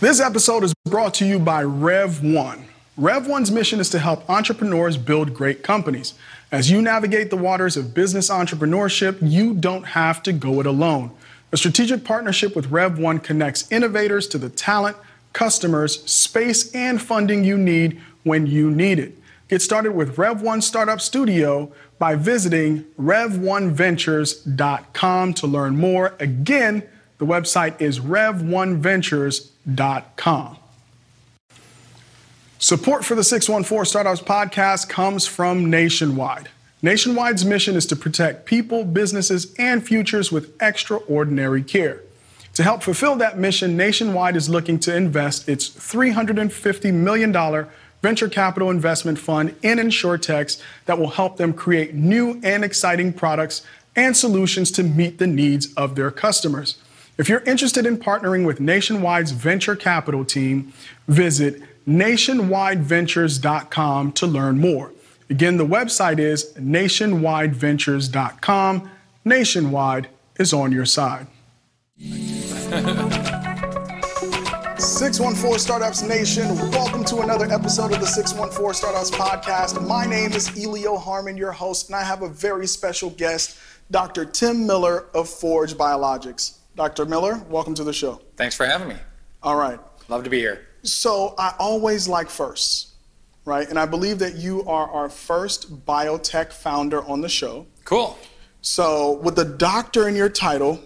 This episode is brought to you by Rev1. Rev1's mission is to help entrepreneurs build great companies. As you navigate the waters of business entrepreneurship, you don't have to go it alone. A strategic partnership with Rev1 connects innovators to the talent, customers, space, and funding you need when you need it. Get started with Rev1 Startup Studio by visiting rev1ventures.com to learn more. Again, the website is rev1ventures.com. Support for the 614 Startups podcast comes from Nationwide. Nationwide's mission is to protect people, businesses, and futures with extraordinary care. To help fulfill that mission, Nationwide is looking to invest its $350 million venture capital investment fund in insurtechs that will help them create new and exciting products and solutions to meet the needs of their customers. If you're interested in partnering with Nationwide's venture capital team, visit nationwideventures.com to learn more. Again, the website is nationwideventures.com. Nationwide is on your side. 614 Startups Nation, welcome to another episode of the 614 Startups Podcast. My name is Elio Harmon, your host, and I have a very special guest, Dr. Tim Miller of Forge Biologics. Dr. Miller, welcome to the show. Thanks for having me. All right. Love to be here. So, I always like firsts, right? And I believe that you are our first biotech founder on the show. Cool. So, with the doctor in your title,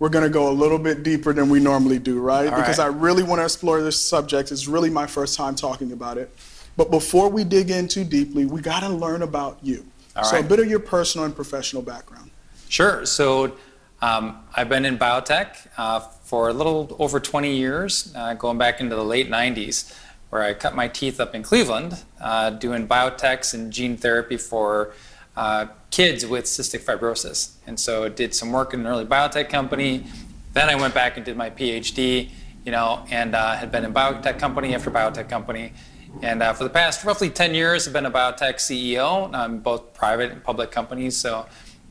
we're going to go a little bit deeper than we normally do, right? All because right. I really want to explore this subject. It's really my first time talking about it. But before we dig in too deeply, we got to learn about you. All so, a bit of your personal and professional background. Sure. So I've been in biotech uh, for a little over 20 years, uh, going back into the late 90s, where I cut my teeth up in Cleveland uh, doing biotechs and gene therapy for kids with cystic fibrosis. And so I did some work in an early biotech company. Then I went back and did my PhD, you know, and had been in biotech company after biotech company. And for the past roughly 10 years, I've been a biotech CEO, um, both private and public companies. So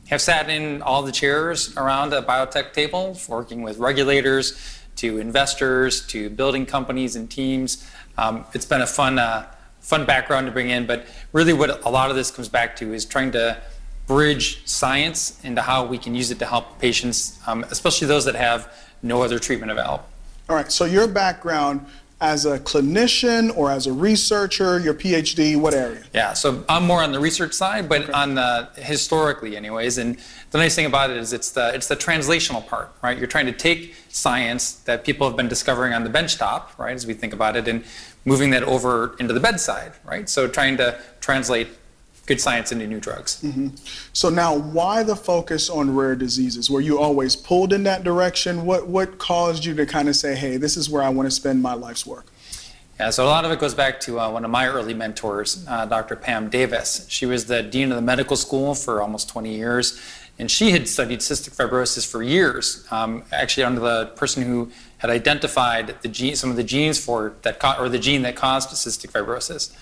have sat in all the chairs around a biotech table, working with regulators, to investors, to building companies and teams. Um, it's been a fun, uh, fun background to bring in, but really what a lot of this comes back to is trying to bridge science into how we can use it to help patients, um, especially those that have no other treatment available. All right, so your background as a clinician or as a researcher, your PhD, what area? Yeah, so I'm more on the research side, but on the historically, anyways. And the nice thing about it is it's the it's the translational part, right? You're trying to take science that people have been discovering on the benchtop, right, as we think about it, and moving that over into the bedside, right? So trying to translate good science into new drugs. So now, why the focus on rare diseases? Were you always pulled in that direction? What what caused you to kind of say, "Hey, this is where I want to spend my life's work"? Yeah, so a lot of it goes back to uh, one of my early mentors, uh, Dr. Pam Davis. She was the dean of the medical school for almost 20 years, and she had studied cystic fibrosis for years. Um, actually, under the person who had identified the gene, some of the genes for that, co- or the gene that caused cystic fibrosis.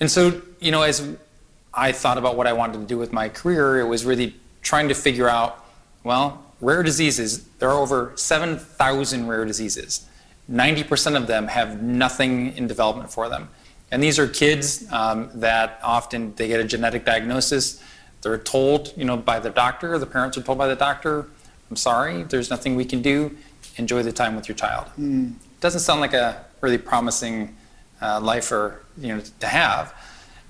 And so, you know, as I thought about what I wanted to do with my career, it was really trying to figure out, well, rare diseases, there are over 7,000 rare diseases. 90% of them have nothing in development for them. And these are kids um, that often they get a genetic diagnosis. They're told, you know, by the doctor, the parents are told by the doctor, I'm sorry, there's nothing we can do. Enjoy the time with your child. Doesn't sound like a really promising uh, life for, you know, to have.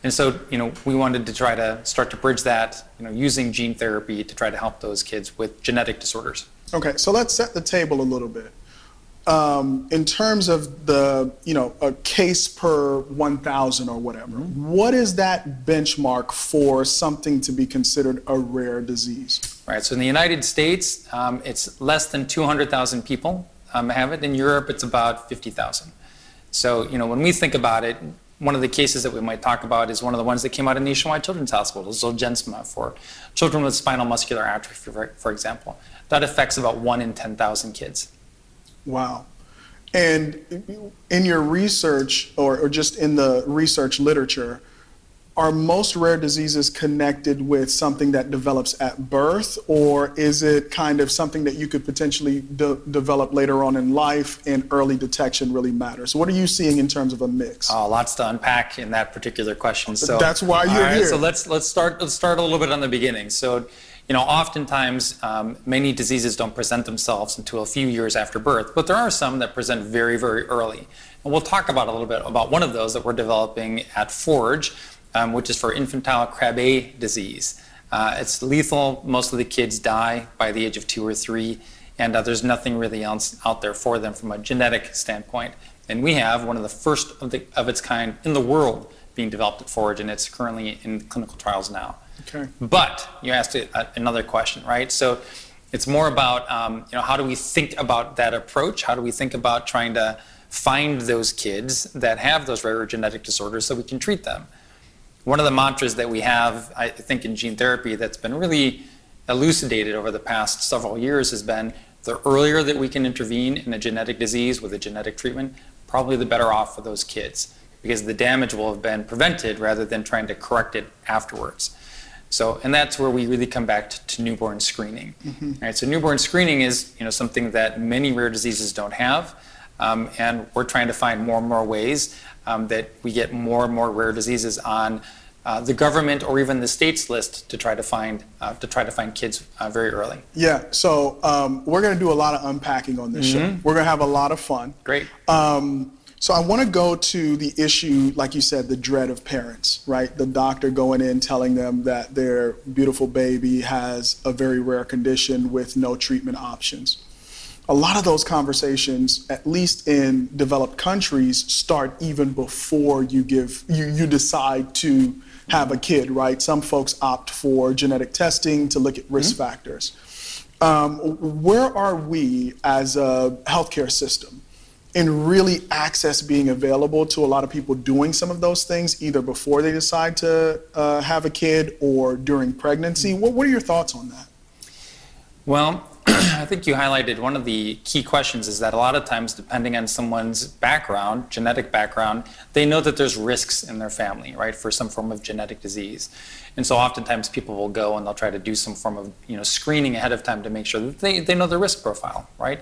And so, you know, we wanted to try to start to bridge that, you know, using gene therapy to try to help those kids with genetic disorders. Okay, so let's set the table a little bit. Um, in terms of the, you know, a case per 1,000 or whatever, what is that benchmark for something to be considered a rare disease? Right. So in the United States, um, it's less than 200,000 people um, have it. In Europe, it's about 50,000. So you know, when we think about it, one of the cases that we might talk about is one of the ones that came out of Nationwide Children's Hospital, Zolgensma, for children with spinal muscular atrophy, for, for example. That affects about one in 10,000 kids. Wow. And in your research, or, or just in the research literature, are most rare diseases connected with something that develops at birth, or is it kind of something that you could potentially de- develop later on in life and early detection really matters? So what are you seeing in terms of a mix? Oh, lots to unpack in that particular question. So that's why you're here. So let's let's start let's start a little bit on the beginning. So, you know, oftentimes um, many diseases don't present themselves until a few years after birth, but there are some that present very very early. And we'll talk about a little bit about one of those that we're developing at Forge um, which is for infantile Krabbe disease. Uh, it's lethal. Most of the kids die by the age of two or three, and uh, there's nothing really else out there for them from a genetic standpoint. And we have one of the first of, the, of its kind in the world being developed at Forge, and it's currently in clinical trials now. Okay. But you asked another question, right? So it's more about um, you know how do we think about that approach? How do we think about trying to find those kids that have those rare genetic disorders so we can treat them? One of the mantras that we have, I think, in gene therapy that's been really elucidated over the past several years has been the earlier that we can intervene in a genetic disease with a genetic treatment, probably the better off for those kids because the damage will have been prevented rather than trying to correct it afterwards. So, and that's where we really come back to, to newborn screening. Mm-hmm. Right, so newborn screening is, you know, something that many rare diseases don't have, and we're trying to find more and more ways um, that we get more and more rare diseases on uh, the government or even the state's list to try to find uh, to try to find kids uh, very early. Yeah, so um, we're going to do a lot of unpacking on this mm-hmm. show. We're going to have a lot of fun. Great. Um, so I want to go to the issue, like you said, the dread of parents, right? The doctor going in telling them that their beautiful baby has a very rare condition with no treatment options a lot of those conversations, at least in developed countries, start even before you give you, you decide to have a kid, right? Some folks opt for genetic testing to look at risk mm-hmm. factors. Um, where are we as a healthcare system in really access being available to a lot of people doing some of those things, either before they decide to uh, have a kid or during pregnancy? Mm-hmm. What, what are your thoughts on that? Well, I think you highlighted one of the key questions is that a lot of times, depending on someone's background, genetic background, they know that there's risks in their family, right, for some form of genetic disease. And so oftentimes people will go and they'll try to do some form of, you know, screening ahead of time to make sure that they, they know their risk profile, right?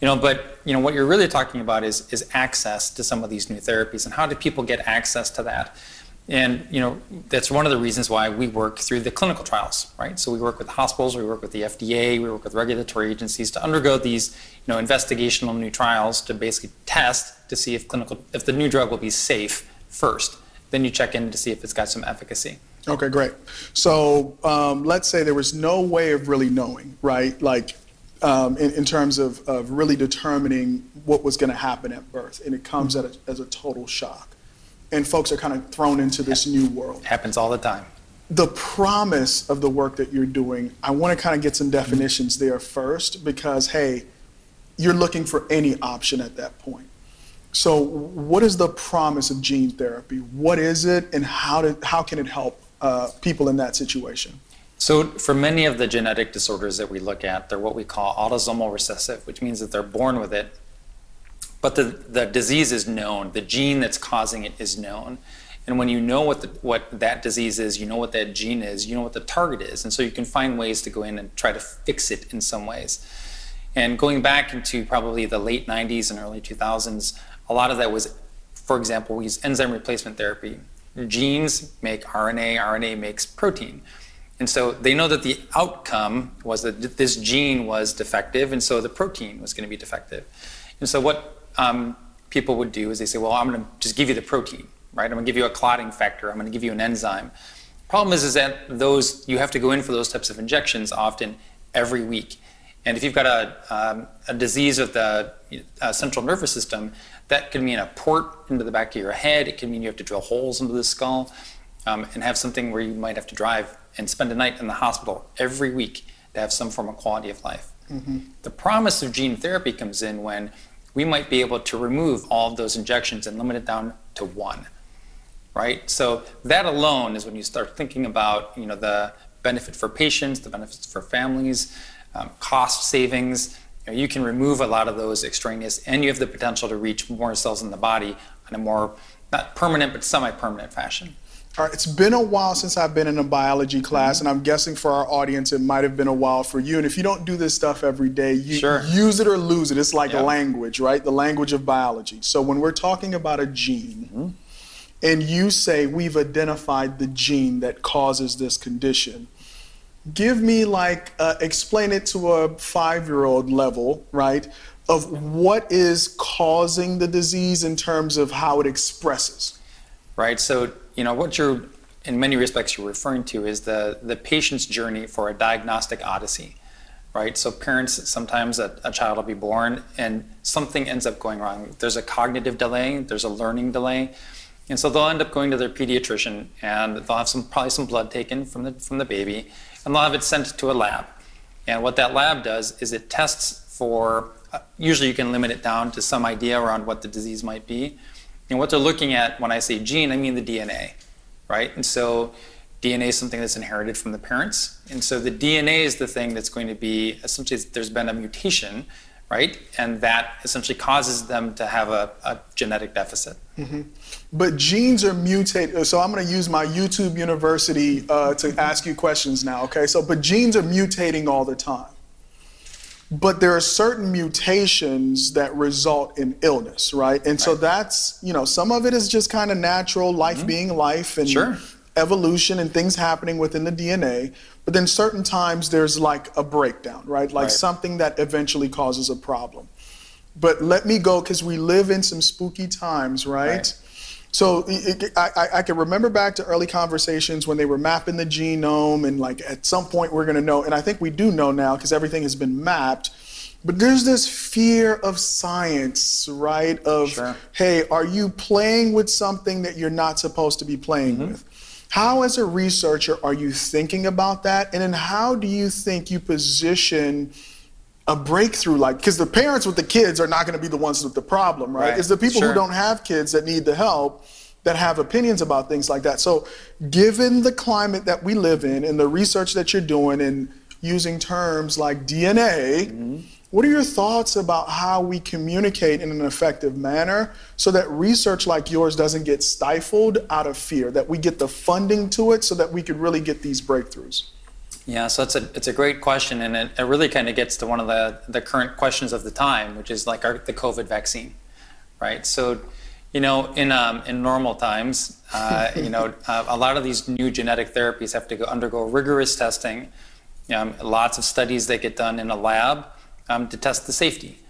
You know, but you know what you're really talking about is is access to some of these new therapies and how do people get access to that? And you know that's one of the reasons why we work through the clinical trials, right? So we work with hospitals, we work with the FDA, we work with regulatory agencies to undergo these, you know, investigational new trials to basically test to see if clinical, if the new drug will be safe first. Then you check in to see if it's got some efficacy. Okay, great. So um, let's say there was no way of really knowing, right? Like um, in, in, terms of, of really determining what was going to happen at birth, and it comes a, as a total shock and folks are kind of thrown into this new world. Happens all the time. The promise of the work that you're doing, I want to kind of get some definitions there first because, hey, you're looking for any option at that point. So, what is the promise of gene therapy? What is it, and how, did, how can it help uh, people in that situation? So, for many of the genetic disorders that we look at, they're what we call autosomal recessive, which means that they're born with it but the, the disease is known. The gene that's causing it is known. And when you know what, the, what that disease is, you know what that gene is, you know what the target is. And so you can find ways to go in and try to fix it in some ways. And going back into probably the late 90s and early 2000s, a lot of that was, for example, we use enzyme replacement therapy. Genes make RNA, RNA makes protein. And so they know that the outcome was that this gene was defective, and so the protein was going to be defective. And so what um, people would do is they say, well, I'm going to just give you the protein, right? I'm going to give you a clotting factor. I'm going to give you an enzyme. Problem is, is that those you have to go in for those types of injections often every week. And if you've got a, um, a disease of the uh, central nervous system, that could mean a port into the back of your head. It could mean you have to drill holes into the skull um, and have something where you might have to drive and spend a night in the hospital every week to have some form of quality of life. Mm-hmm. The promise of gene therapy comes in when we might be able to remove all of those injections and limit it down to one right? So that alone is when you start thinking about you know the benefit for patients the benefits for families um, cost savings. You, know, you can remove a lot of those extraneous and you have the potential to reach more cells in the body in a more not permanent but semi-permanent fashion right, it's been a while since I've been in a biology class, mm-hmm. and I'm guessing for our audience, it might have been a while for you. And if you don't do this stuff every day, you sure. use it or lose it. It's like yep. a language, right? The language of biology. So when we're talking about a gene, mm-hmm. and you say we've identified the gene that causes this condition, give me like, uh, explain it to a five year old level, right? Of what is causing the disease in terms of how it expresses. Right. So you know, what you're, in many respects, you're referring to is the, the patient's journey for a diagnostic odyssey, right? So parents, sometimes a, a child will be born and something ends up going wrong. There's a cognitive delay, there's a learning delay. And so they'll end up going to their pediatrician and they'll have some probably some blood taken from the from the baby and they'll have it sent to a lab. And what that lab does is it tests for uh, usually you can limit it down to some idea around what the disease might be. And what they're looking at when I say gene, I mean the DNA, right? And so DNA is something that's inherited from the parents. And so the DNA is the thing that's going to be essentially there's been a mutation, right? And that essentially causes them to have a, a genetic deficit. Mm-hmm. But genes are mutated. So I'm going to use my YouTube University uh, to ask you questions now, okay? So, but genes are mutating all the time. But there are certain mutations that result in illness, right? And right. so that's, you know, some of it is just kind of natural, life mm-hmm. being life and sure. evolution and things happening within the DNA. But then certain times there's like a breakdown, right? Like right. something that eventually causes a problem. But let me go because we live in some spooky times, right? right. So it, I, I, can remember back to early conversations when they were mapping the genome, and like at some point we're going to know, and I think we do know now because everything has been mapped. But there's this fear of science, right? Of sure. hey, are you playing with something that you're not supposed to be playing mm-hmm. with? How, as a researcher, are you thinking about that? And then how do you think you position? A breakthrough like because the parents with the kids are not going to be the ones with the problem right, right. it's the people sure. who don't have kids that need the help that have opinions about things like that so given the climate that we live in and the research that you're doing and using terms like dna mm-hmm. what are your thoughts about how we communicate in an effective manner so that research like yours doesn't get stifled out of fear that we get the funding to it so that we could really get these breakthroughs yeah, so it's a it's a great question, and it, it really kind of gets to one of the the current questions of the time, which is like our, the COVID vaccine, right? So, you know, in um, in normal times, uh, you know, uh, a lot of these new genetic therapies have to go undergo rigorous testing, um, lots of studies that get done in a lab um, to test the safety,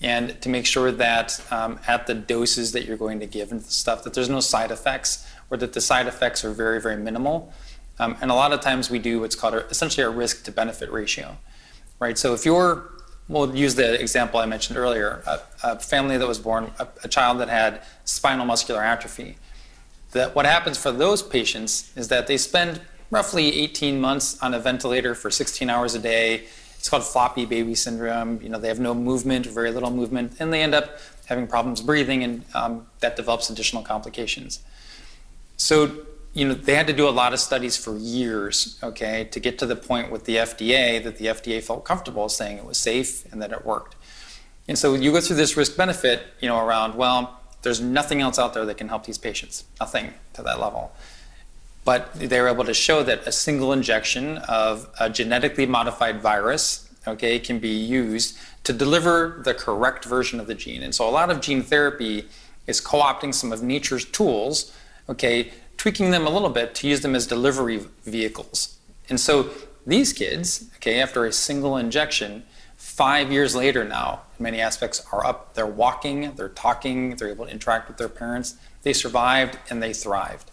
and to make sure that um, at the doses that you're going to give and stuff that there's no side effects, or that the side effects are very very minimal. Um, and a lot of times we do what's called a, essentially a risk to benefit ratio, right? So if you're, we'll use the example I mentioned earlier, a, a family that was born, a, a, child that had spinal muscular atrophy, that what happens for those patients is that they spend roughly 18 months on a ventilator for 16 hours a day. It's called floppy baby syndrome. You know, they have no movement, very little movement, and they end up having problems breathing, and um, that develops additional complications. So you know, they had to do a lot of studies for years, okay, to get to the point with the FDA that the FDA felt comfortable saying it was safe and that it worked. And so you go through this risk benefit, you know, around, well, there's nothing else out there that can help these patients, nothing to that level. But they were able to show that a single injection of a genetically modified virus, okay, can be used to deliver the correct version of the gene. And so a lot of gene therapy is co opting some of nature's tools, okay, tweaking them a little bit to use them as delivery vehicles. And so these kids, okay, after a single injection, five years later now, in many aspects, are up. They're walking, they're talking, they're able to interact with their parents. They survived and they thrived.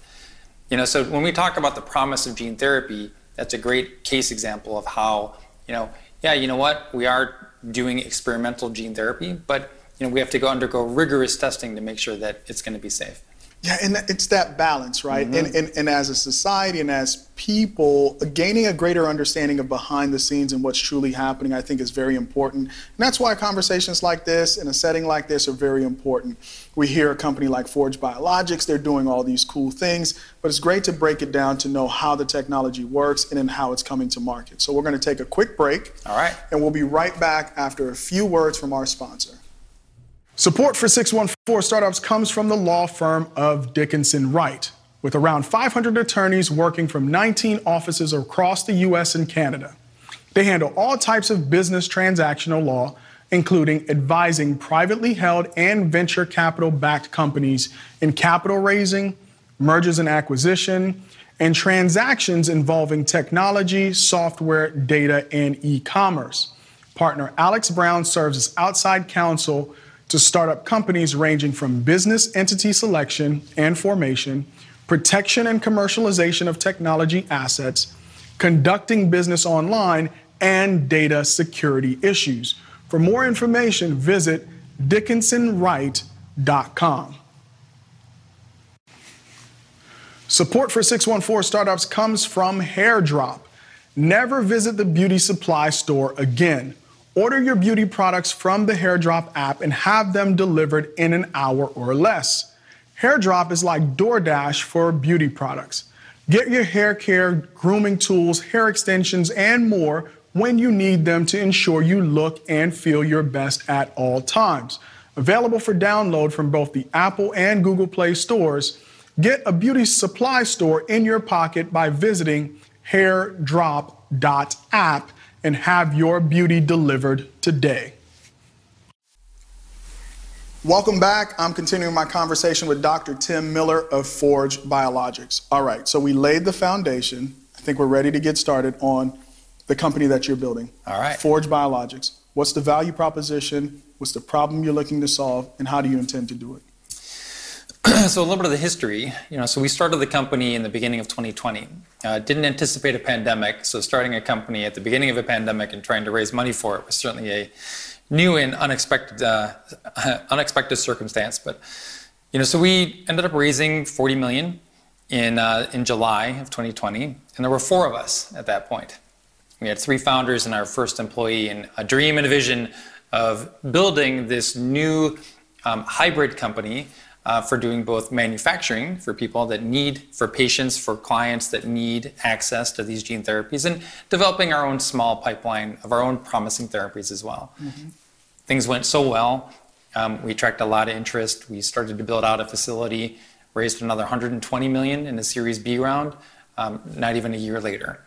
You know, so when we talk about the promise of gene therapy, that's a great case example of how, you know, yeah, you know what, we are doing experimental gene therapy, but you know, we have to go undergo rigorous testing to make sure that it's going to be safe. Yeah, and it's that balance, right? Mm-hmm. And, and, and as a society and as people, gaining a greater understanding of behind the scenes and what's truly happening, I think is very important. And that's why conversations like this in a setting like this are very important. We hear a company like Forge Biologics, they're doing all these cool things, but it's great to break it down to know how the technology works and then how it's coming to market. So we're going to take a quick break. All right. And we'll be right back after a few words from our sponsor. Support for 614 Startups comes from the law firm of Dickinson Wright. with around 500 attorneys working from 19 offices across the US and Canada. They handle all types of business transactional law, including advising privately held and venture capital backed companies in capital raising, mergers and acquisition, and transactions involving technology, software, data, and e commerce. Partner Alex Brown serves as outside counsel to startup companies ranging from business entity selection and formation, protection and commercialization of technology assets, conducting business online, and data security issues. For more information, visit dickinsonwright.com. Support for 614 Startups comes from Hairdrop. Never visit the beauty supply store again. Order your beauty products from the Hairdrop app and have them delivered in an hour or less. Hairdrop is like DoorDash for beauty products. Get your hair care, grooming tools, hair extensions, and more when you need them to ensure you look and feel your best at all times. Available for download from both the Apple and Google Play stores Get a beauty supply store in your pocket by visiting hairdrop.app and have your beauty delivered today. Welcome back. I'm continuing my conversation with Dr. Tim Miller of Forge Biologics. All right, so we laid the foundation. I think we're ready to get started on the company that you're building. All right. Forge Biologics. What's the value proposition? What's the problem you're looking to solve? And how do you intend to do it? so a little bit of the history, you know, so we started the company in the beginning of 2020. Uh, didn't anticipate a pandemic, so starting a company at the beginning of a pandemic and trying to raise money for it was certainly a new and unexpected uh, unexpected circumstance. But you know, so we ended up raising 40 million in uh, in July of 2020, and there were four of us at that point. We had three founders and our first employee, and a dream and a vision of building this new um, hybrid company for doing both manufacturing for people that need, for patients, for clients that need access to these gene therapies, and developing our own small pipeline of our own promising therapies as well. Mm-hmm. Things went so well. Um, we attracted a lot of interest. We started to build out a facility, raised another 120 million in a Series B round, um, not even a year later.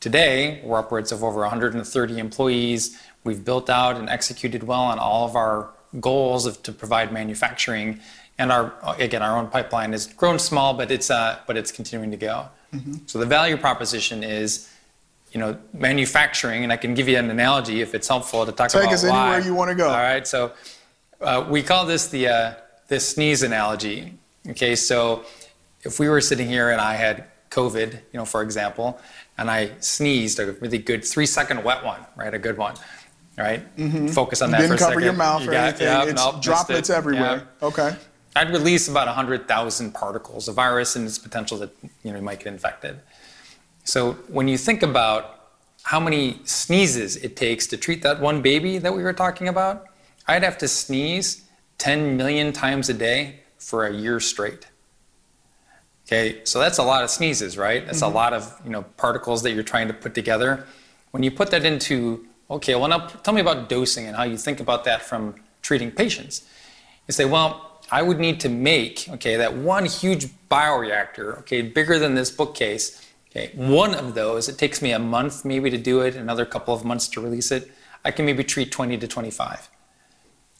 Today, we're upwards of over 130 employees. We've built out and executed well on all of our goals of, to provide manufacturing and our again our own pipeline has grown small, but it's uh, but it's continuing to go. Mm-hmm. So the value proposition is, you know, manufacturing, and I can give you an analogy if it's helpful to talk Take about us why. anywhere you want to go. All right, so uh, we call this the uh, the sneeze analogy. Okay, so if we were sitting here and I had COVID, you know, for example, and I sneezed a really good three second wet one, right, a good one right? Mm-hmm. Focus on that Didn't for a cover second. your mouth you or got, anything. Yeah, it's nope, droplets everywhere. Yeah. Okay. I'd release about 100,000 particles of virus and its potential that you know you might get infected. So when you think about how many sneezes it takes to treat that one baby that we were talking about, I'd have to sneeze 10 million times a day for a year straight. Okay, so that's a lot of sneezes, right? That's mm-hmm. a lot of you know particles that you're trying to put together. When you put that into okay, well now tell me about dosing and how you think about that from treating patients. You say, well, I would need to make, okay, that one huge bioreactor, okay, bigger than this bookcase, okay, one of those, it takes me a month maybe to do it, another couple of months to release it. I can maybe treat 20 to 25.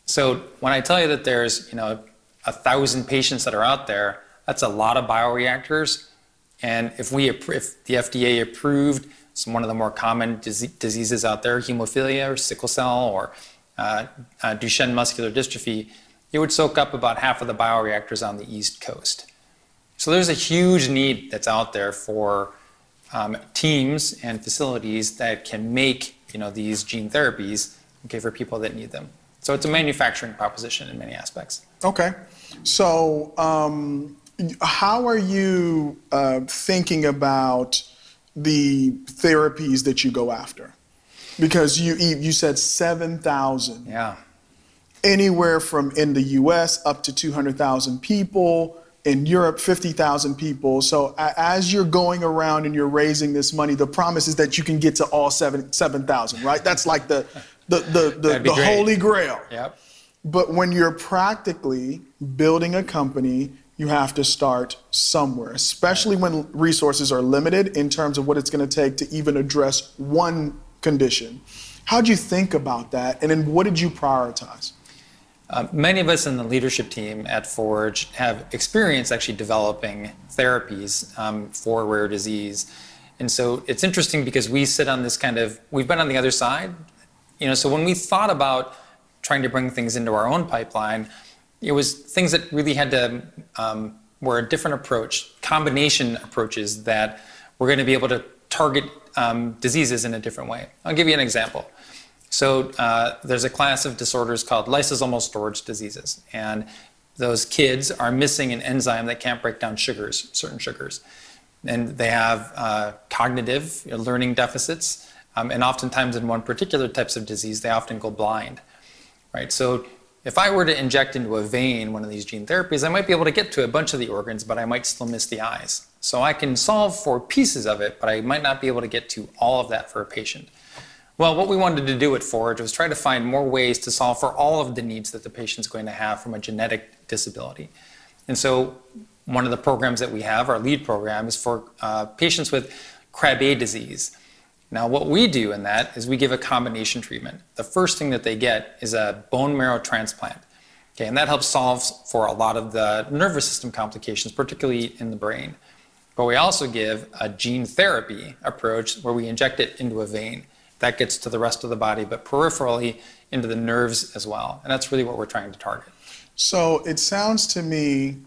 So when I tell you that there's, you know, a thousand patients that are out there, that's a lot of bioreactors. And if we, if the FDA approved some one of the more common diseases out there, hemophilia or sickle cell or uh, uh, Duchenne muscular dystrophy, it would soak up about half of the bioreactors on the East Coast. So there's a huge need that's out there for um, teams and facilities that can make you know, these gene therapies okay, for people that need them. So it's a manufacturing proposition in many aspects. Okay. So um, how are you uh, thinking about the therapies that you go after? Because you you said 7,000. Yeah anywhere from in the US up to 200,000 people, in Europe, 50,000 people. So as you're going around and you're raising this money, the promise is that you can get to all 7 7,000, right? That's like the the the the, the holy grail. Yep. But when you're practically building a company, you have to start somewhere, especially when resources are limited in terms of what it's going to take to even address one condition. How do you think about that? And then what did you prioritize? Uh, many of us in the leadership team at Forge have experience actually developing therapies um, for rare disease. And so it's interesting because we sit on this kind of, we've been on the other side. You know, so when we thought about trying to bring things into our own pipeline, it was things that really had to, um, were a different approach, combination approaches that were going to be able to target um, diseases in a different way. I'll give you an example. So uh, there's a class of disorders called lysosomal storage diseases, and those kids are missing an enzyme that can't break down sugars, certain sugars, and they have uh, cognitive you know, learning deficits, um, and oftentimes in one particular types of disease, they often go blind, right? So if I were to inject into a vein one of these gene therapies, I might be able to get to a bunch of the organs, but I might still miss the eyes. So I can solve for pieces of it, but I might not be able to get to all of that for a patient. Well, what we wanted to do at Forge was try to find more ways to solve for all of the needs that the patient's going to have from a genetic disability. And so, one of the programs that we have, our lead program, is for uh, patients with Krabbe disease. Now, what we do in that is we give a combination treatment. The first thing that they get is a bone marrow transplant. Okay, and that helps solve for a lot of the nervous system complications, particularly in the brain. But we also give a gene therapy approach where we inject it into a vein that gets to the rest of the body, but peripherally into the nerves as well. And that's really what we're trying to target. So it sounds to me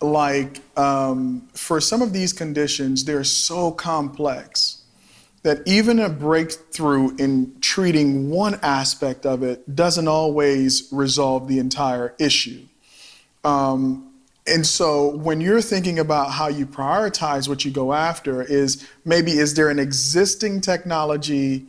like um, for some of these conditions, they're so complex that even a breakthrough in treating one aspect of it doesn't always resolve the entire issue. Um, and so when you're thinking about how you prioritize what you go after is maybe is there an existing technology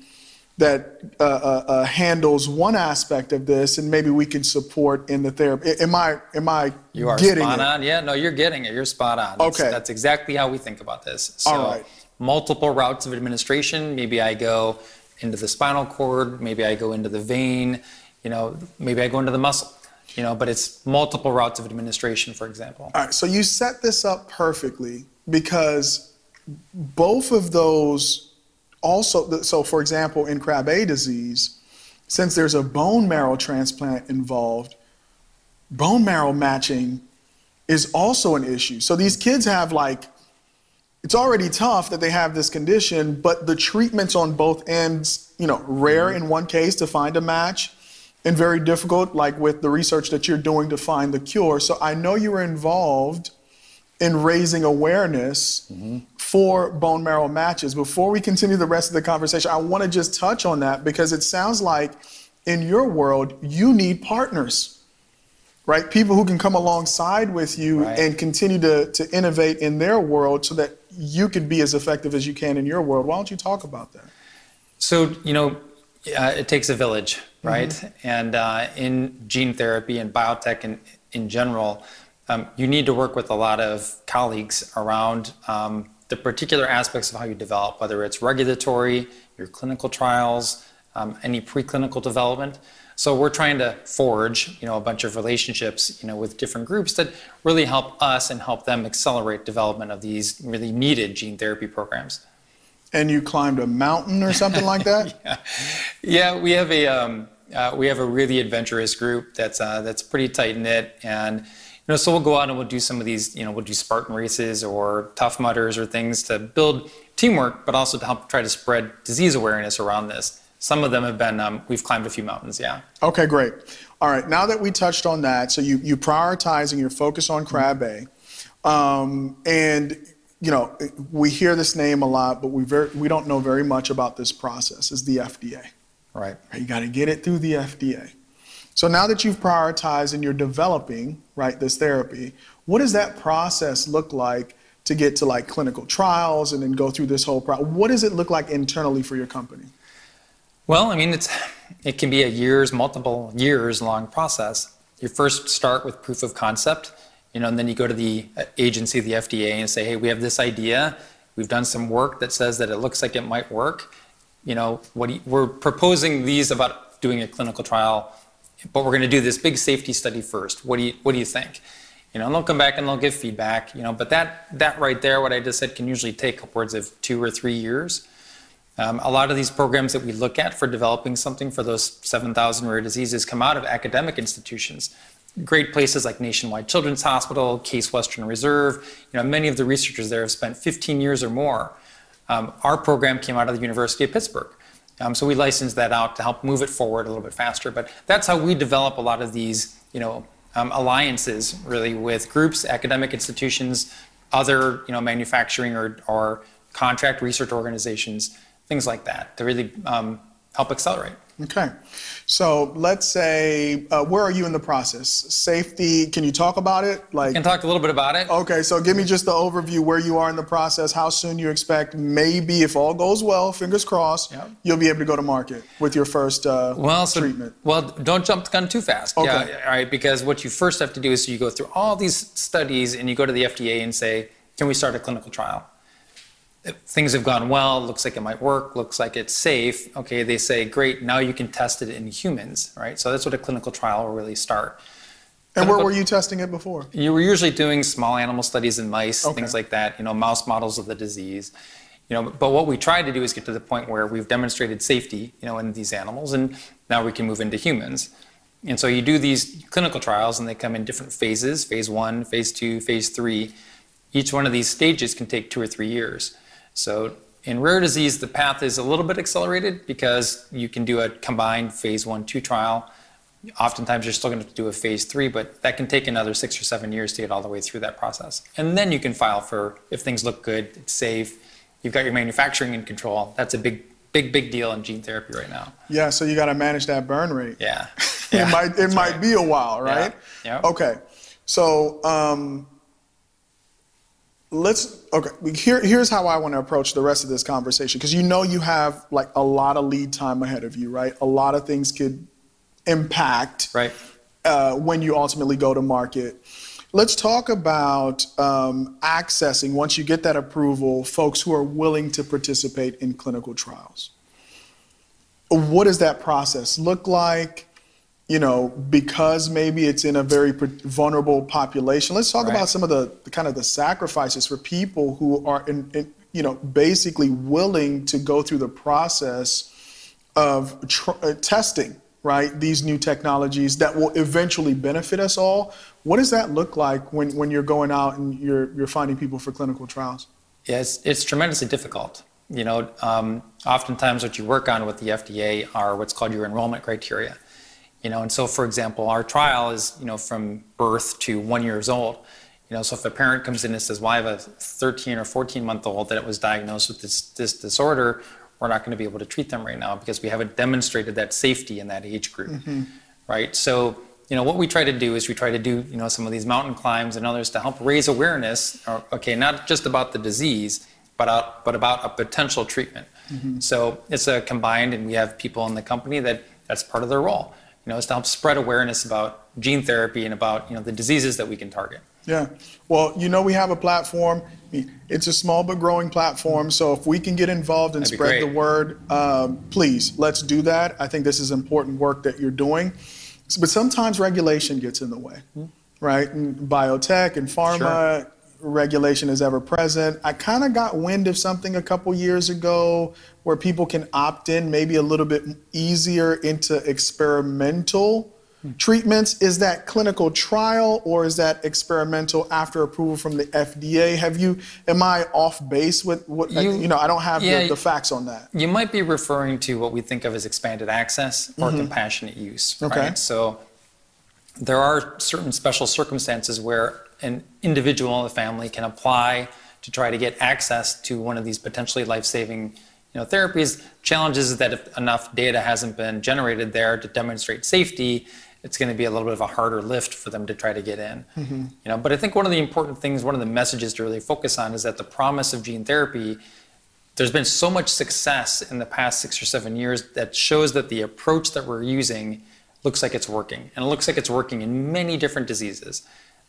that uh, uh, uh, handles one aspect of this, and maybe we can support in the therapy. Am I am I you are getting spot it? on? Yeah, no, you're getting it. You're spot on. That's, Okay. that's exactly how we think about this. So All right. multiple routes of administration. Maybe I go into the spinal cord. Maybe I go into the vein. You know, maybe I go into the muscle. You know, but it's multiple routes of administration, for example. All right, so you set this up perfectly because both of those also, so for example, in Krabbe disease, since there's a bone marrow transplant involved, bone marrow matching is also an issue. So these kids have like, it's already tough that they have this condition, but the treatments on both ends, you know, rare in one case to find a match and very difficult, like with the research that you're doing to find the cure. So I know you were involved in raising awareness for bone marrow matches. Before we continue the rest of the conversation, I want to just touch on that because it sounds like in your world, you need partners, right? People who can come alongside with you Right. and continue to, to innovate in their world so that you can be as effective as you can in your world. Why don't you talk about that? So, you know, uh, it takes a village, right? And uh, in gene therapy and biotech in, in general, um, you need to work with a lot of colleagues around um, the particular aspects of how you develop, whether it's regulatory, your clinical trials, um, any preclinical development. So we're trying to forge, you know, a bunch of relationships, you know, with different groups that really help us and help them accelerate development of these really needed gene therapy programs. And you climbed a mountain or something like that? Yeah, yeah, we have a um, uh, we have a really adventurous group that's uh, that's pretty tight knit, and know, so we'll go out and we'll do some of these, you know, we'll do Spartan races or Tough Mudders or things to build teamwork, but also to help try to spread disease awareness around this. Some of them have been um, we've climbed a few mountains, yeah. Okay, great. All right, now that we touched on that, so you you prioritizing your focus on Krabbe, um, and you know we hear this name a lot, but we very we don't know very much about this process. Is the FDA? Right. You got to get it through the FDA. So now that you've prioritized and you're developing right this therapy, what does that process look like to get to like clinical trials and then go through this whole process? What does it look like internally for your company? Well, I mean, it's it can be a years, multiple years long process. You first start with proof of concept, you know, and then you go to the uh, agency, the FDA, and say, hey, we have this idea. We've done some work that says that it looks like it might work. You know, what you, we're proposing these about doing a clinical trial, but we're going to do this big safety study first. What do you what do you think? You know, and they'll come back and they'll give feedback. You know, but that that right there, what I just said, can usually take upwards of two or three years. Um, a lot of these programs that we look at for developing something for those 7,000 rare diseases come out of academic institutions. Great places like Nationwide Children's Hospital, Case Western Reserve. You know, many of the researchers there have spent 15 years or more. Um, our program came out of the University of Pittsburgh. Um, so we licensed that out to help move it forward a little bit faster. But that's how we develop a lot of these, you know, um, alliances really with groups, academic institutions, other, you know, manufacturing or, or contract research organizations things like that to really um, help accelerate. Okay. So let's say, uh, where are you in the process? Safety, can you talk about it? Like, I can talk a little bit about it. Okay, so give me just the overview where you are in the process, how soon you expect, maybe if all goes well, fingers crossed, yep. you'll be able to go to market with your first uh, well, so, treatment. Well, don't jump the gun too fast. Okay. Yeah, all right, because what you first have to do is you go through all these studies and you go to the FDA and say, can we start a clinical trial? Things have gone well, looks like it might work, looks like it's safe. Okay, they say, great, now you can test it in humans, right? So that's what a clinical trial will really start. And clinical, where were you testing it before? You were usually doing small animal studies in mice, okay. things like that, you know, mouse models of the disease. You know, but what we try to do is get to the point where we've demonstrated safety, you know, in these animals, and now we can move into humans. And so you do these clinical trials, and they come in different phases: phase one, phase two, phase three. Each one of these stages can take two or three years. So in rare disease, the path is a little bit accelerated because you can do a combined phase one, two trial. Oftentimes you're still going to do a phase three, but that can take another six or seven years to get all the way through that process. And then you can file for if things look good, it's safe, you've got your manufacturing in control. That's a big, big, big deal in gene therapy right now. Yeah, so you got to manage that burn rate. Yeah. yeah. it might it might right. be a while, right? Yeah. yeah. Okay. So um, let's okay here, here's how i want to approach the rest of this conversation because you know you have like a lot of lead time ahead of you right? A lot of things could impact right. uh, when you ultimately go to market. Let's talk about um, accessing once you get that approval folks who are willing to participate in clinical trials. What does that process look like you know, because maybe it's in a very vulnerable population. Let's talk right. about some of the, the, kind of the sacrifices for people who are, in, in, you know, basically willing to go through the process of tr- uh, testing, right? These new technologies that will eventually benefit us all. What does that look like when, when you're going out and you're, you're finding people for clinical trials? Yeah, it's, it's tremendously difficult. You know, um, oftentimes what you work on with the FDA are what's called your enrollment criteria. You know, and so for example, our trial is, you know, from birth to one years old. You know, so if a parent comes in and says, "Well, I have a 13 or 14 month old that was diagnosed with this this disorder," we're not going to be able to treat them right now because we haven't demonstrated that safety in that age group, mm-hmm. right? So, you know, what we try to do is we try to do, you know, some of these mountain climbs and others to help raise awareness. Or, okay, not just about the disease, but out, but about a potential treatment. Mm-hmm. So it's a combined, and we have people in the company that that's part of their role you know, is to help spread awareness about gene therapy and about you know the diseases that we can target. Yeah. Well, you know, we have a platform. It's a small but growing platform. So if we can get involved and That'd spread the word, um, please let's do that. I think this is important work that you're doing. But sometimes regulation gets in the way, mm-hmm. right? And biotech and pharma. Sure regulation is ever present. I kind of got wind of something a couple years ago where people can opt in maybe a little bit easier into experimental hmm. treatments. Is that clinical trial or is that experimental after approval from the FDA? Have you, am I off base with what, you, you know, I don't have yeah, the, the, facts on that. You might be referring to what we think of as expanded access or mm-hmm. compassionate use. Okay. Right? So there are certain special circumstances where an individual, a family can apply to try to get access to one of these potentially life-saving you know, therapies. Challenges is that if enough data hasn't been generated there to demonstrate safety, it's going to be a little bit of a harder lift for them to try to get in. Mm-hmm. You know, but I think one of the important things, one of the messages to really focus on is that the promise of gene therapy. There's been so much success in the past six or seven years that shows that the approach that we're using looks like it's working, and it looks like it's working in many different diseases.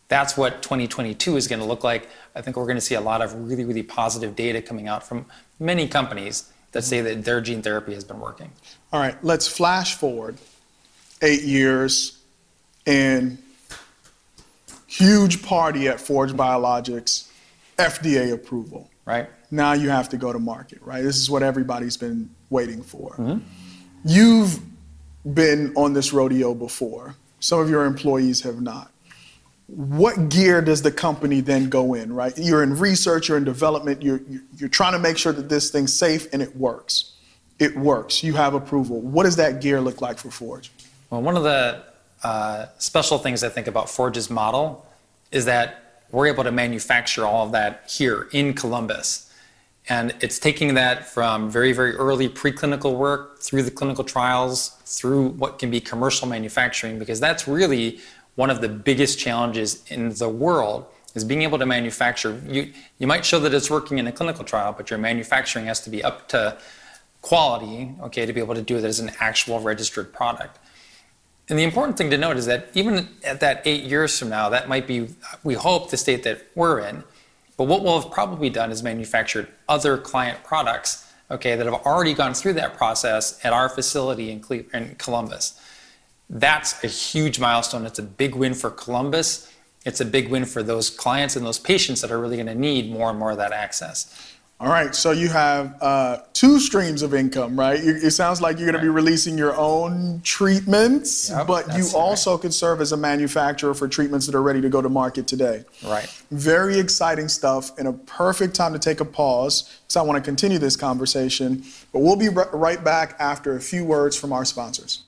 That's what 2022 is going to look like. I think we're going to see a lot of really, really positive data coming out from many companies that say that their gene therapy has been working. All right, let's flash forward eight years and huge party at Forge Biologics, FDA approval. Right. Now you have to go to market, right? This is what everybody's been waiting for. Mm-hmm. You've been on this rodeo before. Some of your employees have not. What gear does the company then go in, right? You're in research, you're in development, you're, you're trying to make sure that this thing's safe and it works. It works. You have approval. What does that gear look like for Forge? Well, one of the uh, special things I think about Forge's model is that we're able to manufacture all of that here in Columbus. And it's taking that from very, very early preclinical work through the clinical trials, through what can be commercial manufacturing, because that's really one of the biggest challenges in the world is being able to manufacture. You, you might show that it's working in a clinical trial, but your manufacturing has to be up to quality, okay, to be able to do it as an actual registered product. And the important thing to note is that even at that eight years from now, that might be, we hope, the state that we're in. But what we'll have probably done is manufactured other client products, okay, that have already gone through that process at our facility in, Cle- in Columbus. That's a huge milestone. It's a big win for Columbus. It's a big win for those clients and those patients that are really going to need more and more of that access. All right, so you have uh, two streams of income, right? It sounds like you're going right. to be releasing your own treatments, yep, but you also right. could serve as a manufacturer for treatments that are ready to go to market today. Right. Very exciting stuff, and a perfect time to take a pause because I want to continue this conversation. But we'll be right back after a few words from our sponsors.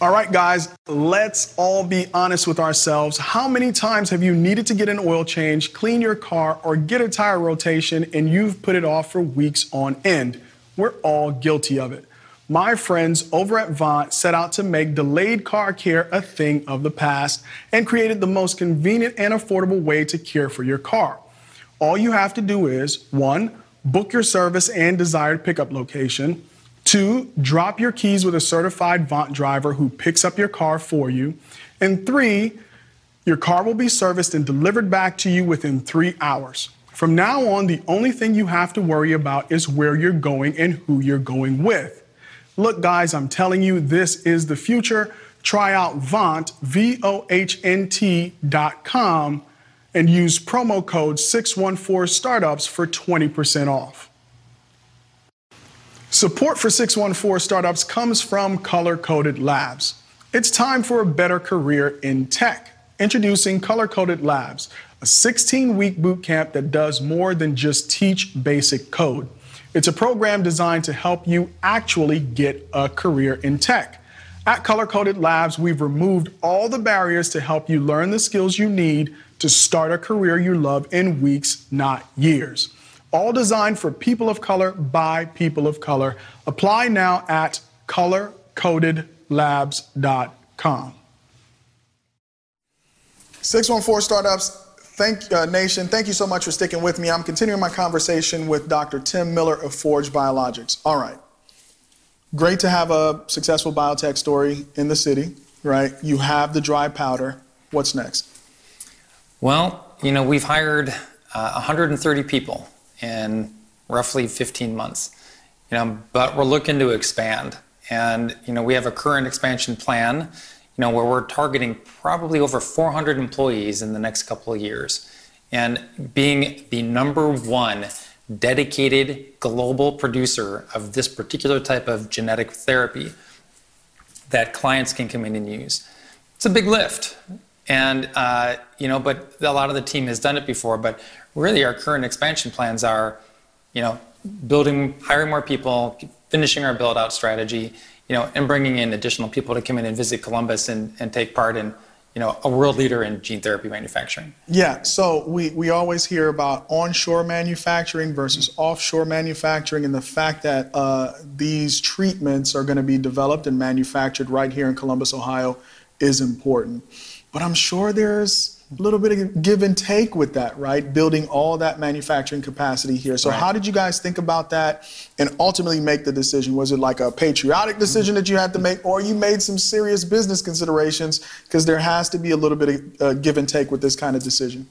All right, guys, let's all be honest with ourselves. How many times have you needed to get an oil change, clean your car, or get a tire rotation, and you've put it off for weeks on end? We're all guilty of it. My friends over at Vohnt set out to make delayed car care a thing of the past and created the most convenient and affordable way to care for your car. All you have to do is one, book your service and desired pickup location. Two, drop your keys with a certified Vohnt driver who picks up your car for you. And three, your car will be serviced and delivered back to you within three hours. From now on, the only thing you have to worry about is where you're going and who you're going with. Look, guys, I'm telling you, this is the future. Try out Vohnt, V O H N T dot com, and use promo code 614 startups for 20% off. Support for 614 startups comes from Color Coded Labs. It's time for a better career in tech. Introducing Color Coded Labs, a 16 week boot camp that does more than just teach basic code. It's a program designed to help you actually get a career in tech. At Color Coded Labs, we've removed all the barriers to help you learn the skills you need to start a career you love in weeks, not years all designed for people of color by people of color. Apply now at colorcodedlabs.com. 614 Startups thank uh, Nation, thank you so much for sticking with me. I'm continuing my conversation with Dr. Tim Miller of Forge Biologics. All right. Great to have a successful biotech story in the city, right? You have the dry powder. What's next? Well, you know, we've hired uh, 130 people in roughly 15 months. You know, but we're looking to expand. And, you know, we have a current expansion plan, you know, where we're targeting probably over 400 employees in the next couple of years. And being the number one dedicated global producer of this particular type of genetic therapy that clients can come in and use. It's a big lift. And, uh, you know, but a lot of the team has done it before, but really our current expansion plans are, you know, building, hiring more people, finishing our build out strategy, you know, and bringing in additional people to come in and visit Columbus and, and take part in, you know, a world leader in gene therapy manufacturing. Yeah, so we, we always hear about onshore manufacturing versus offshore manufacturing, and the fact that uh, these treatments are going to be developed and manufactured right here in Columbus, Ohio, is important. But I'm sure there's a little bit of give and take with that, right? Building all that manufacturing capacity here. So, right. how did you guys think about that and ultimately make the decision? Was it like a patriotic decision that you had to make, or you made some serious business considerations? Because there has to be a little bit of uh, give and take with this kind of decision.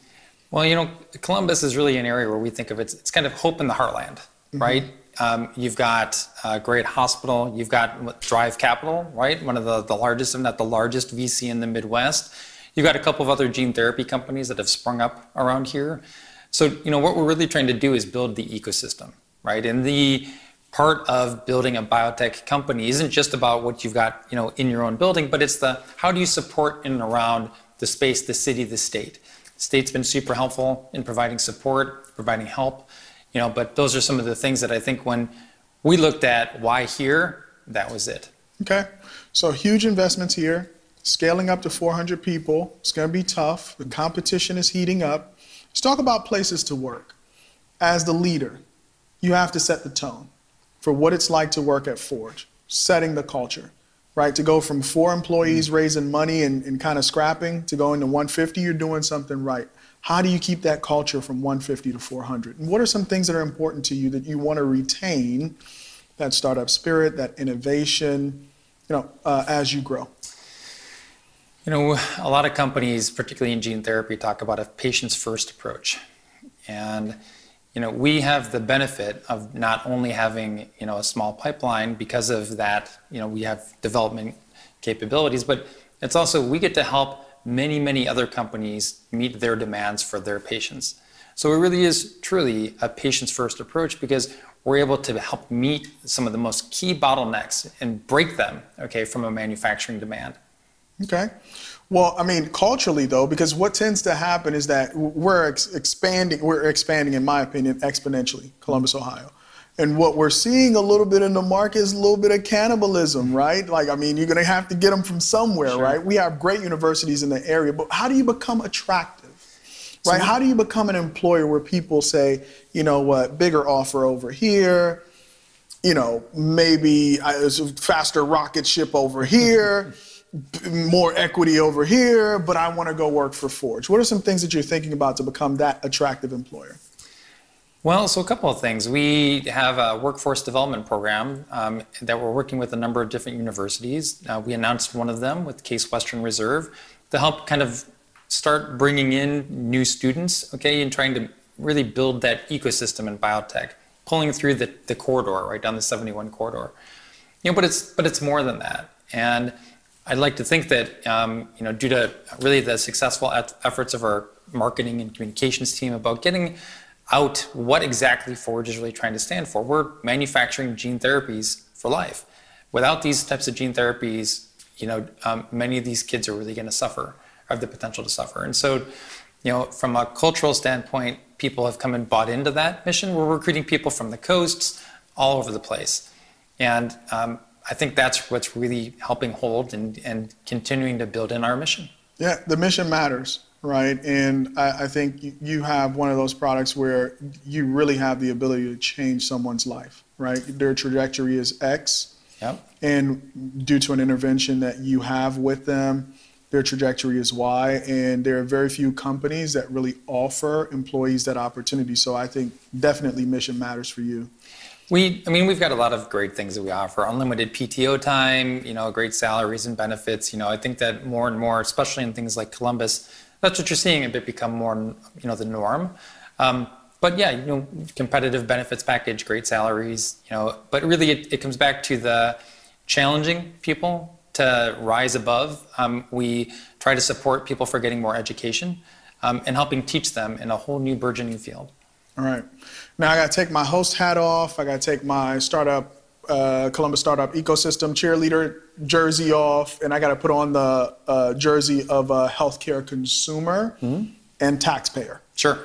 Well, you know, Columbus is really an area where we think of it, it's kind of hope in the heartland, mm-hmm. right? Um, you've got a great hospital, you've got Drive Capital, right? One of the, the largest, if not the largest VC in the Midwest You've got a couple of other gene therapy companies that have sprung up around here. So, you know, what we're really trying to do is build the ecosystem, right? And the part of building a biotech company isn't just about what you've got, you know, in your own building, but it's the how do you support in and around the space, the city, the state. The state's been super helpful in providing support, providing help, you know, but those are some of the things that I think when we looked at why here, that was it. Okay. So huge investments here, scaling up to 400 people. It's going to be tough. The competition is heating up. Let's talk about places to work. As the leader, you have to set the tone for what it's like to work at Forge, setting the culture, right? To go from four employees mm-hmm. raising money and, and kind of scrapping to going to 150, you're doing something right. How do you keep that culture from 150 to 400? And what are some things that are important to you that you want to retain that startup spirit, that innovation, you know, uh, as you grow? You know, a lot of companies, particularly in gene therapy, talk about a patients first approach. And you know, we have the benefit of not only having, you know, a small pipeline because of that, you know, we have development capabilities, but it's also we get to help many, many other companies meet their demands for their patients. So it really is truly a patients first approach because we're able to help meet some of the most key bottlenecks and break them, okay, from a manufacturing demand. Okay. Well, I mean, culturally though, because what tends to happen is that we're ex- expanding, we're expanding, in my opinion, exponentially, Columbus, Ohio. And what we're seeing a little bit in the market is a little bit of cannibalism, right? Like, I mean, you're going to have to get them from somewhere, sure. right? We have great universities in the area, but how do you become attractive? Right? So, how do you become an employer where people say, you know what, bigger offer over here, you know, maybe uh, a faster rocket ship over here, more equity over here, but I want to go work for Forge. What are some things that you're thinking about to become that attractive employer? Well, so a couple of things. We have a workforce development program um, that we're working with a number of different universities. Uh, we announced one of them with Case Western Reserve to help kind of start bringing in new students, okay, and trying to really build that ecosystem in biotech, pulling through the, the corridor, right down the 71 corridor. You know, but it's but it's more than that. And I'd like to think that um, you know, due to really the successful efforts of our marketing and communications team about getting out what exactly Forge is really trying to stand for. We're manufacturing gene therapies for life. Without these types of gene therapies, you know, um, many of these kids are really going to suffer, have the potential to suffer. And so, you know, from a cultural standpoint, people have come and bought into that mission. We're recruiting people from the coasts, all over the place, and um, I think that's what's really helping hold and, and continuing to build in our mission. Yeah, the mission matters right? And I, I, think you have one of those products where you really have the ability to change someone's life, right? Their trajectory is X. Yep. And due to an intervention that you have with them, their trajectory is Y. And there are very few companies that really offer employees that opportunity. So I think definitely mission matters for you. We, I mean, we've got a lot of great things that we offer. Unlimited PTO time, you know, great salaries and benefits. You know, I think that more and more, especially in things like Columbus, that's what you're seeing a bit become more, you know, the norm. Um, but yeah, you know, competitive benefits package, great salaries, you know, but really it, it comes back to the challenging people to rise above. Um, we try to support people for getting more education um, and helping teach them in a whole new burgeoning field. All right. Now I got to take my host hat off. I got to take my startup uh, Columbus Startup Ecosystem cheerleader jersey off, and I got to put on the uh, jersey of a healthcare consumer mm-hmm. and taxpayer. Sure.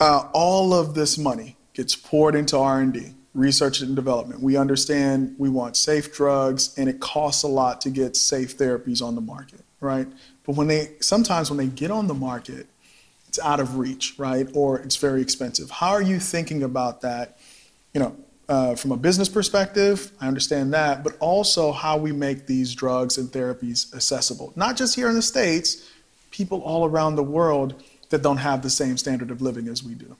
Uh, all of this money gets poured into R&D, research and development. We understand we want safe drugs, and it costs a lot to get safe therapies on the market, right? But when they sometimes when they get on the market, it's out of reach, right? Or it's very expensive. How are you thinking about that? You know, uh, from a business perspective, I understand that, but also how we make these drugs and therapies accessible. Not just here in the States, people all around the world that don't have the same standard of living as we do.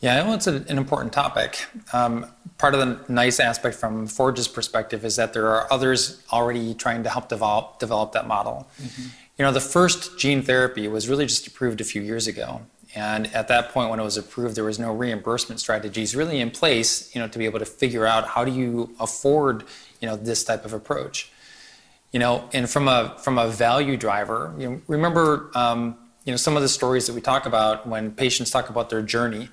Yeah, well, it's an important topic. Um, part of the nice aspect from Forge's perspective is that there are others already trying to help develop develop that model. Mm-hmm. You know, the first gene therapy was really just approved a few years ago, and at that point, when it was approved, there was no reimbursement strategies really in place, you know, to be able to figure out how do you afford, you know, this type of approach. You know, and from a from a value driver, you know, remember um, you know some of the stories that we talk about when patients talk about their journey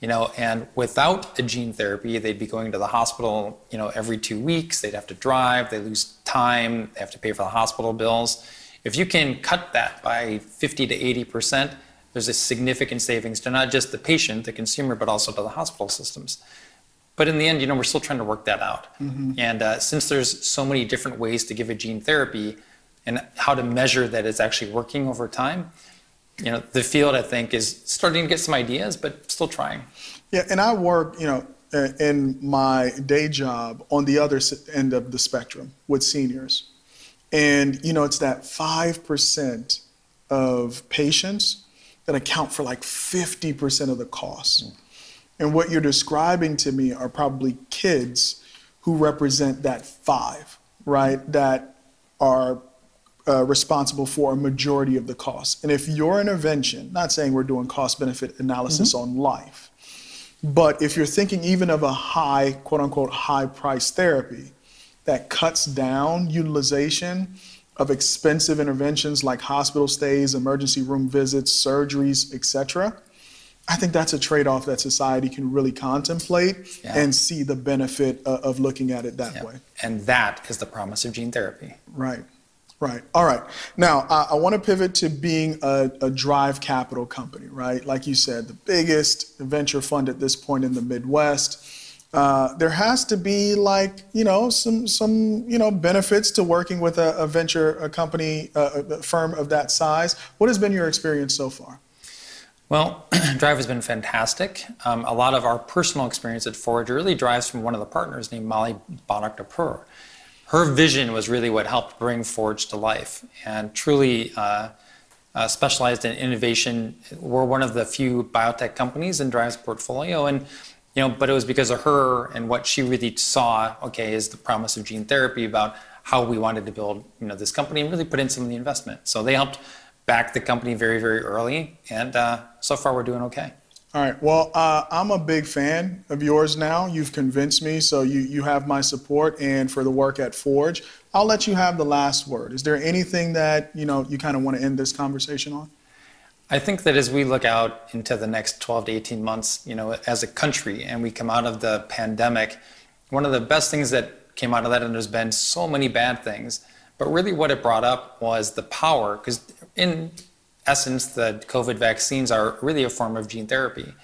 you know and without a gene therapy they'd be going to the hospital you know every two weeks. They'd have to drive. They lose time. They have to pay for the hospital bills if you can cut that by 50 to 80 percent there's a significant savings to not just the patient the consumer but also to the hospital systems but in the end you know we're still trying to work that out mm-hmm. and uh, since there's so many different ways to give a gene therapy and how to measure that it's actually working over time you know, the field I think is starting to get some ideas, but still trying. Yeah, and I work, you know, in my day job on the other end of the spectrum with seniors. And, you know, it's that 5% of patients that account for like 50% of the costs. Mm. And what you're describing to me are probably kids who represent that five, right? That are uh, responsible for a majority of the costs. And if your intervention, not saying we're doing cost benefit analysis mm-hmm. on life, but if you're thinking even of a high, quote unquote, high price therapy that cuts down utilization of expensive interventions like hospital stays, emergency room visits, surgeries, etc. I think that's a trade off that society can really contemplate yeah. and see the benefit of, of looking at it that yeah. way. And that is the promise of gene therapy. Right. Right. All right. Now, I, I want to pivot to being a, a, drive capital company, right? Like you said, the biggest venture fund at this point in the Midwest. Uh, there has to be like you know some some you know benefits to working with a, a venture a company a firm of that size. What has been your experience so far? Well, Drive has been fantastic. Um, a lot of our personal experience at Forge really drives from one of the partners named Molly Bonnock Dupur her vision was really what helped bring Forge to life and truly uh, uh, specialized in innovation. We're one of the few biotech companies in Drive's portfolio, and you know, but it was because of her and what she really saw. Okay, is the promise of gene therapy about how we wanted to build you know this company and really put in some of the investment. So they helped back the company very very early, and uh, so far we're doing okay. All right. Well, uh, I'm a big fan of yours now. You've convinced me, so you, you have my support and for the work at Forge. I'll let you have the last word. Is there anything that you know you kind of want to end this conversation on? I think that as we look out into the next 12 to 18 months, you know, as a country, and we come out of the pandemic, one of the best things that came out of that, and there's been so many bad things, but really what it brought up was the power, because in essence, the COVID vaccines are really a form of gene therapy.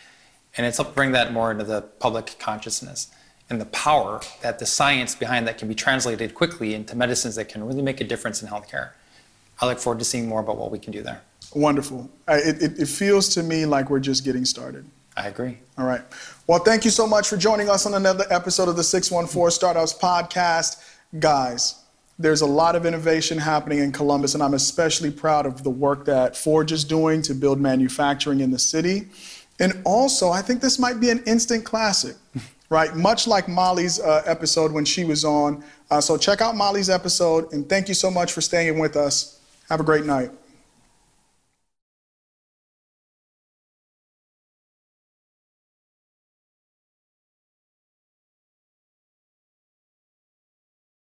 And it's helped bring that more into the public consciousness and the power that the science behind that can be translated quickly into medicines that can really make a difference in healthcare. I look forward to seeing more about what we can do there. Wonderful. It, it, it feels to me like we're just getting started. I agree. All right. Well, thank you so much for joining us on another episode of the 614 Startups Podcast. Guys, there's a lot of innovation happening in Columbus, and I'm especially proud of the work that Forge is doing to build manufacturing in the city. And also, I think this might be an instant classic, right? Much like Molly's uh, episode when she was on. Uh, so check out Molly's episode, and thank you so much for staying with us. Have a great night.